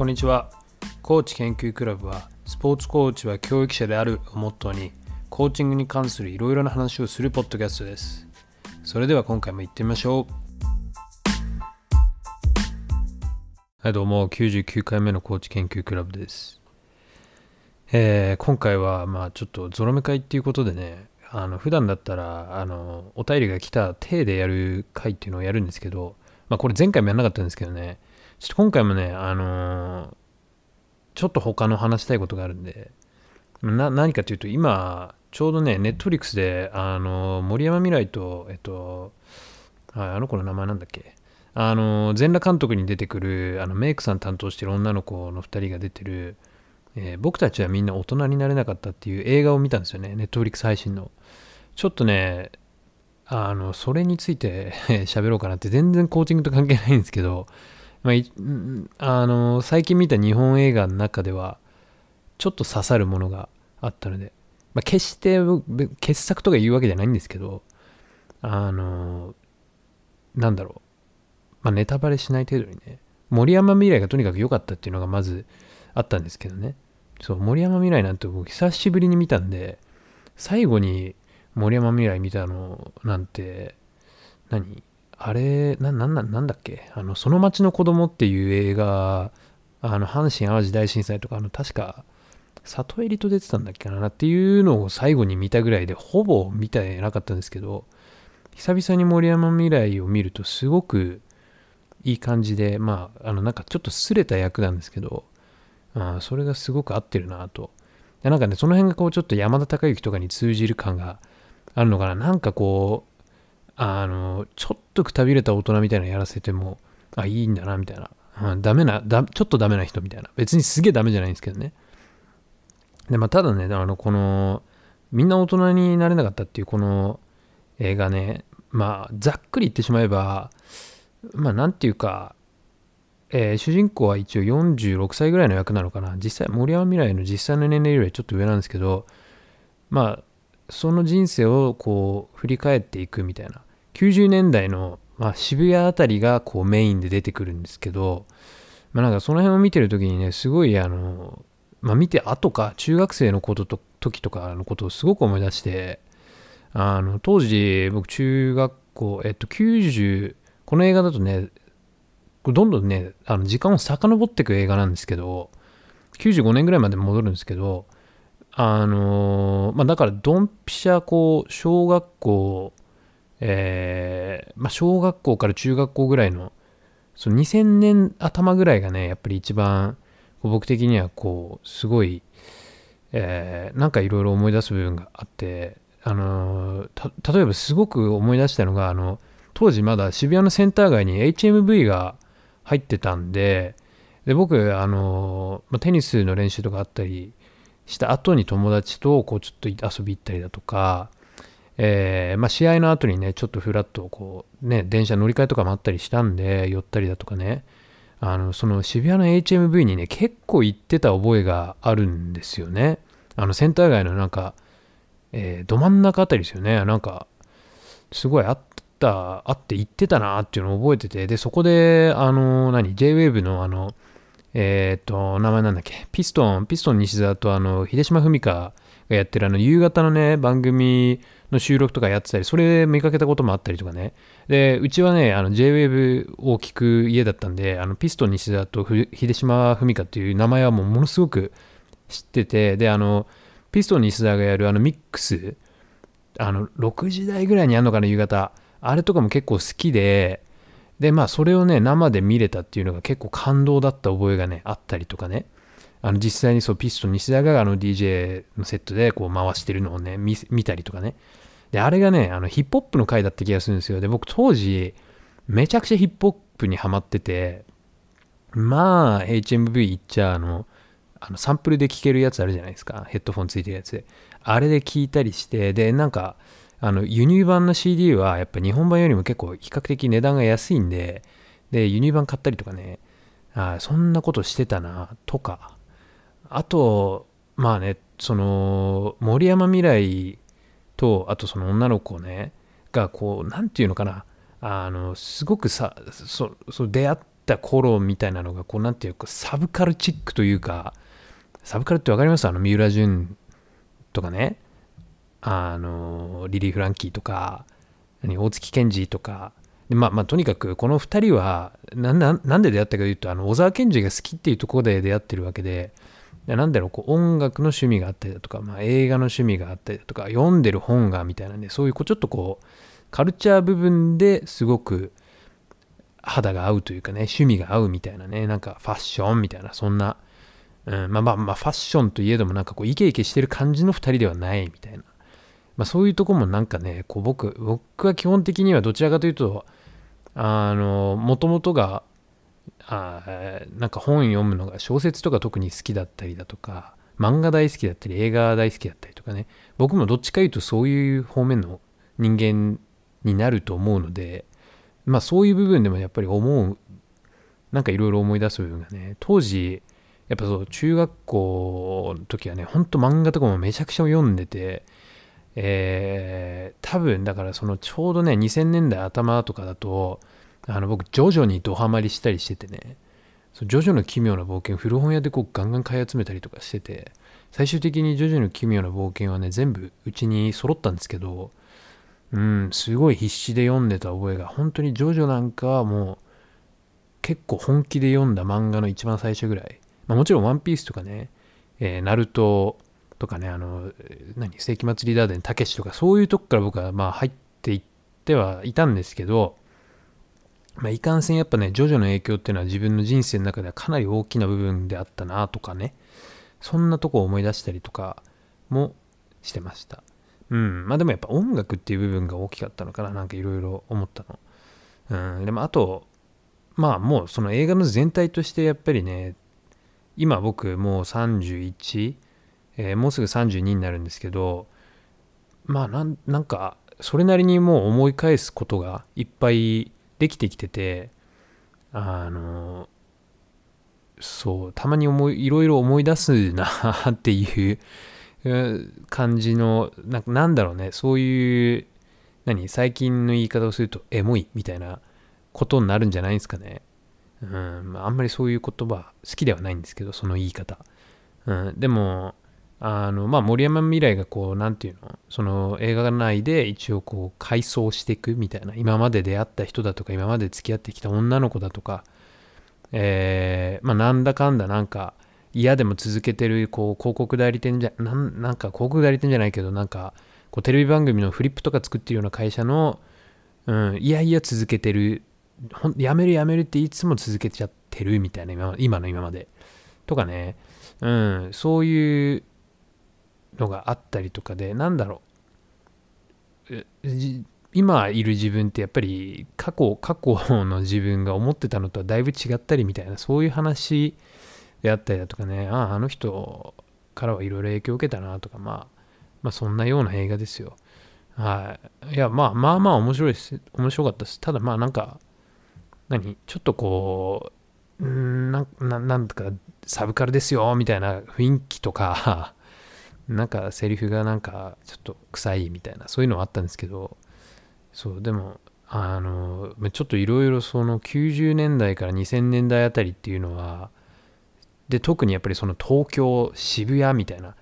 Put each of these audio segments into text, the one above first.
こんにちは。コーチ研究クラブは、スポーツコーチは教育者であるをモットーに、コーチングに関するいろいろな話をするポッドキャストです。それでは今回も行ってみましょう。はい、どうも、99回目のコーチ研究クラブです。えー今回は、まあちょっとゾロ目会っていうことでね、あの普段だったらあのお便りが来た体でやる会っていうのをやるんですけど、まあ、これ前回もやんなかったんですけどねちょっと今回もねあのーちょっと他の話したいことがあるんでな何かというと今ちょうどねネットフリックスであのー森山未来とえっとああの子の名前なんだっけ？あのー全裸監督に出てくるあのメイクさん担当してる女の子の2人が出てる、えー僕たちはみんな大人になれなかったっていう映画を見たんですよねネットフリックス配信の。ちょっとね、あの、それについて喋ろうかなって、全然コーチングと関係ないんですけど、まあ、あの、最近見た日本映画の中では、ちょっと刺さるものがあったので、まあ、決して傑作とか言うわけじゃないんですけど、あの、なんだろう、まあ、ネタバレしない程度にね、森山未来がとにかく良かったっていうのがまずあったんですけどね、そう、森山未来なんて僕久しぶりに見たんで、最後に森山未来見たのなんて何？あれななんなんなんだっけ？あのその町の子供っていう映画あの阪神・淡路大震災とかあの確か里襟と出てたんだっけかなっていうのを最後に見たぐらいでほぼ見てなかったんですけど久々に森山未来を見るとすごくいい感じでまああのなんかちょっとすれた役なんですけどあそれがすごく合ってるなと。なんかねその辺がこうちょっと山田孝之とかに通じる感があるのかな。なんかこうあのちょっとくたびれた大人みたいなのやらせてもあいいんだなみたいな、うん、ダメなだちょっとダメな人みたいな。別にすげえダメじゃないんですけどね。でまあただねあのこのみんな大人になれなかったっていうこの映画ねまあざっくり言ってしまえばまあなんていうかえー主人公は一応46歳ぐらいの役なのかな。実際森山未来の実際の年齢よりちょっと上なんですけどまあその人生をこう振り返っていくみたいな90年代の、まあ、渋谷あたりがこうメインで出てくるんですけど、まあ、なんかその辺を見てる時にねすごいあの、まあ、見て後か中学生のことと時とかのことをすごく思い出してあの当時僕中学校えっと90この映画だとねどんどんねあの時間を遡っていく映画なんですけど95年ぐらいまで戻るんですけどあのまあだからドンピシャこう小学校えーまあ小学校から中学校ぐらいのその2000年頭ぐらいがねやっぱり一番僕的にはこうすごい、えーなんかいろいろ思い出す部分があってあのー例えばすごく思い出したのがあの当時まだ渋谷のセンター街に HMV が入ってたんでで僕あの、ま、テニスの練習とかあったりした後に友達とこうちょっと遊び行ったりだとか、えーまあ、試合の後にねちょっとフラッとこうね電車乗り換えとかもあったりしたんで寄ったりだとかね。あのその渋谷の HMV にね結構行ってた覚えがあるんですよね。あのセンター街のなんか、えーど真ん中あたりですよね。なんかすごいあったあって行ってたなっていうのを覚えててでそこであの何 JWAVE のあのえっ、と名前なんだっけ？ピストンピストン西澤とあの秀島文香がやってるあの夕方のね番組の収録とかやってたりそれ見かけたこともあったりとかね。でうちはねあの JWAVE を聞く家だったんであのピストン西澤と秀島文香っていう名前はもうものすごく知っててであのピストン西澤がやるあのミックスあの6時台ぐらいにあんのかな夕方。あれとかも結構好きででまあそれをね生で見れたっていうのが結構感動だった覚えがねあったりとかね。あの実際にそうピストン西田があの DJ のセットでこう回してるのをね見たりとかね。であれがねあのヒップホップの回だった気がするんですよ。で僕当時めちゃくちゃヒップホップにハマっててまあ HMV いっちゃあのあのサンプルで聴けるやつあるじゃないですか。ヘッドフォンついてるやつ。であれで聴いたりしてでなんかあの輸入版の CD はやっぱ日本版よりも結構比較的値段が安いんでで輸入版買ったりとかね。あそんなことしてたなとか。あとまあねその森山未来とあとその女の子ねがこうなんていうのかなあのすごくさそそ出会った頃みたいなのがこうなんていうかサブカルチックというかサブカルって分かります？あの三浦淳とかねあのリリー・フランキーとか大月健二とか。でまあまあとにかくこの2人はなんで出会ったかというとあの小沢健二が好きっていうところで出会ってるわけでなんだろうこう音楽の趣味があったりだとか、まあ、映画の趣味があったりだとか読んでる本がみたいなんでそういうこうちょっとこうカルチャー部分ですごく肌が合うというかね趣味が合うみたいなねなんかファッションみたいなそんな、うん、まあまあまあファッションといえどもなんかこうイケイケしてる感じの2人ではないみたいな。まあ、そういうとこもなんかねこう僕僕は基本的にはどちらかというとあのもともとがあなんか本読むのが小説とか特に好きだったりだとか漫画大好きだったり映画大好きだったりとかね。僕もどっちかいうとそういう方面の人間になると思うのでまあそういう部分でもやっぱり思うなんかいろいろ思い出す部分がね。当時やっぱそう中学校の時はねほんと漫画とかもめちゃくちゃ読んでてえー、多分だからそのちょうどね2000年代頭とかだとあの僕ジョジョにドハマりしたりしててね。ジョジョの奇妙な冒険古本屋でこうガンガン買い集めたりとかしてて最終的にジョジョの奇妙な冒険はね全部うちに揃ったんですけどうんすごい必死で読んでた覚えが本当にジョジョなんかはもう結構本気で読んだ漫画の一番最初ぐらい、まあ、もちろんワンピースとかね、えー、ナルトとかね、あの、何、世紀末リーダー伝たけしとか、そういうとこから僕はまあ入っていってはいたんですけど、まあ、いかんせんやっぱね、ジョジョの影響っていうのは自分の人生の中ではかなり大きな部分であったなとかね、そんなとこを思い出したりとかもしてました。うん。まあでもやっぱ音楽っていう部分が大きかったのかな、なんかいろいろ思ったの。うん。でもあと、まあもうその映画の全体としてやっぱりね、今僕もう31、えー、もうすぐ32になるんですけどまあなんかそれなりにもう思い返すことがいっぱいできてきててあのそうたまに思いいろいろ思い出すな っていう感じのななんだろうねそういう何最近の言い方をするとエモいみたいなことになるんじゃないですかね。うん、あんまりそういう言葉好きではないんですけどその言い方。うん、でもあのまあ、森山未来がこう何て言うの？その映画内で一応こう回想していくみたいな今まで出会った人だとか今まで付き合ってきた女の子だとか、えー、まあ、なんだかんだなんか嫌でも続けてるこう広告代理店じゃなんなんか広告代理店じゃないけどなんかこうテレビ番組のフリップとか作ってるような会社の、うん、いやいや続けてるほんやめるやめるっていつも続けちゃってるみたいな今今の今まで。とかね、うん、そういうのがあったりとかでなんだろう。今いる自分ってやっぱり過去過去の自分が思ってたのとはだいぶ違ったりみたいなそういう話であったりだとかね。あああの人からはいろいろ影響を受けたなとか、まあ、まあそんなような映画ですよ。はい。いやまあまあまあ面白いです。面白かったです。ただまあなんか何？ちょっとこううんなんなんかサブカルですよみたいな雰囲気とかなんかセリフがなんかちょっと臭いみたいなそういうのはあったんですけどそうでもあのちょっといろいろその90年代から2000年代あたりっていうのはで特にやっぱりその東京渋谷みたいな、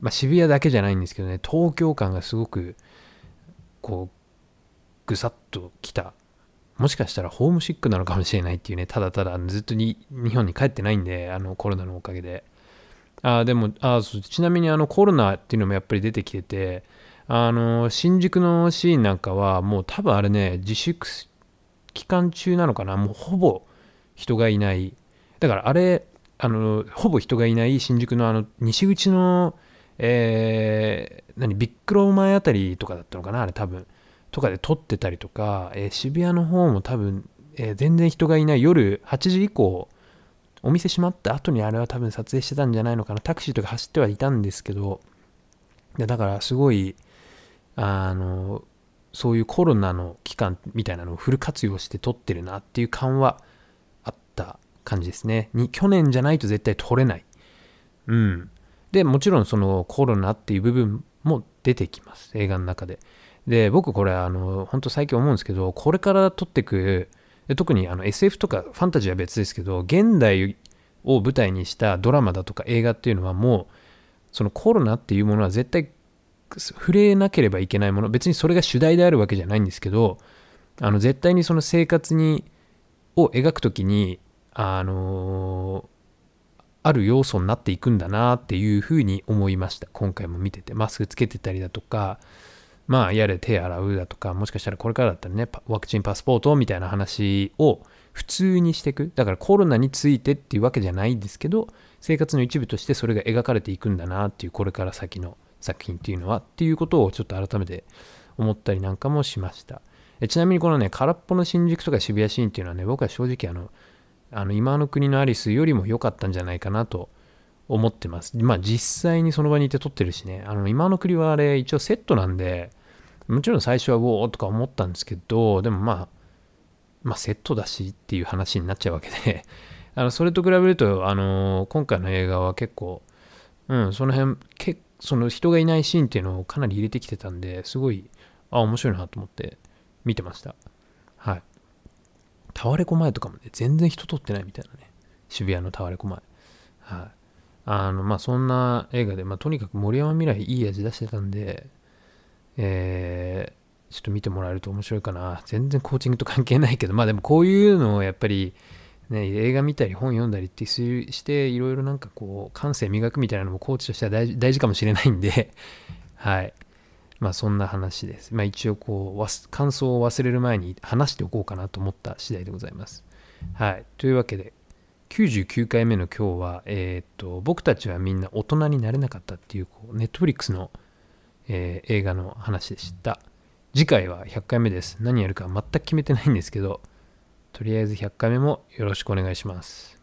まあ、渋谷だけじゃないんですけどね東京感がすごくこうぐさっときた。もしかしたらホームシックなのかもしれないっていうねただただずっとに日本に帰ってないんであのコロナのおかげで。あでもあそうちなみにあのコロナっていうのもやっぱり出てきててあの新宿のシーンなんかはもう多分あれね自粛期間中なのかなもうほぼ人がいない。だからあれあのほぼ人がいない新宿のあの西口のえー、何ビックロ前あたりとかだったのかなあれ多分。とかで撮ってたりとか、えー、渋谷の方も多分、えー、全然人がいない。夜8時以降お店閉まった後にあれは多分撮影してたんじゃないのかな。タクシーとか走ってはいたんですけど、だからすごい、あの、そういうコロナの期間みたいなのをフル活用して撮ってるなっていう感はあった感じですね。に去年じゃないと絶対撮れない。うん。で、もちろんそのコロナっていう部分も出てきます。映画の中で。で、僕これ、あの、本当最近思うんですけど、これから撮ってく特にあの SF とかファンタジーは別ですけど現代を舞台にしたドラマだとか映画っていうのはもうそのコロナっていうものは絶対触れなければいけないもの。別にそれが主題であるわけじゃないんですけどあの絶対にその生活にを描くときにあのある要素になっていくんだなっていうふうに思いました。今回も見てて。マスクつけてたりだとかまあやれ手洗うだとかもしかしたらこれからだったらねワクチンパスポートみたいな話を普通にしていく。だからコロナについてっていうわけじゃないんですけど生活の一部としてそれが描かれていくんだなっていうこれから先の作品っていうのはっていうことをちょっと改めて思ったりなんかもしました。ちなみにこのね空っぽの新宿とか渋谷シーンっていうのはね僕は正直あのあの今の国のアリスよりも良かったんじゃないかなと思ってます。まあ実際にその場にいて撮ってるしね、あの今の国はあれ一応セットなんで、もちろん最初はウォーとか思ったんですけど、でもまあ、まあセットだしっていう話になっちゃうわけで あのそれと比べると、あの今回の映画は結構、うん、その辺、けその人がいないシーンっていうのをかなり入れてきてたんで、すごい、あ、面白いなと思って見てました。はい。タワレコ前とかもね、全然人撮ってないみたいなね。渋谷のタワレコ前。はい。あの、まあ、そんな映画で、まあ、とにかく森山未来いい味出してたんで、えー、ちょっと見てもらえると面白いかな。全然コーチングと関係ないけど、まあでもこういうのをやっぱり、ね、映画見たり本読んだりってして、いろいろなんかこう、感性磨くみたいなのもコーチとしては大事大事かもしれないんで、はい。まあそんな話です。まあ一応こう、感想を忘れる前に話しておこうかなと思った次第でございます。はい。というわけで、99回目の今日は、えっ、と、僕たちはみんな大人になれなかったっていう、こう、ネットフリックスの、えー、映画の話でした。次回は100回目です。何やるか全く決めてないんですけど、とりあえず100回目もよろしくお願いします。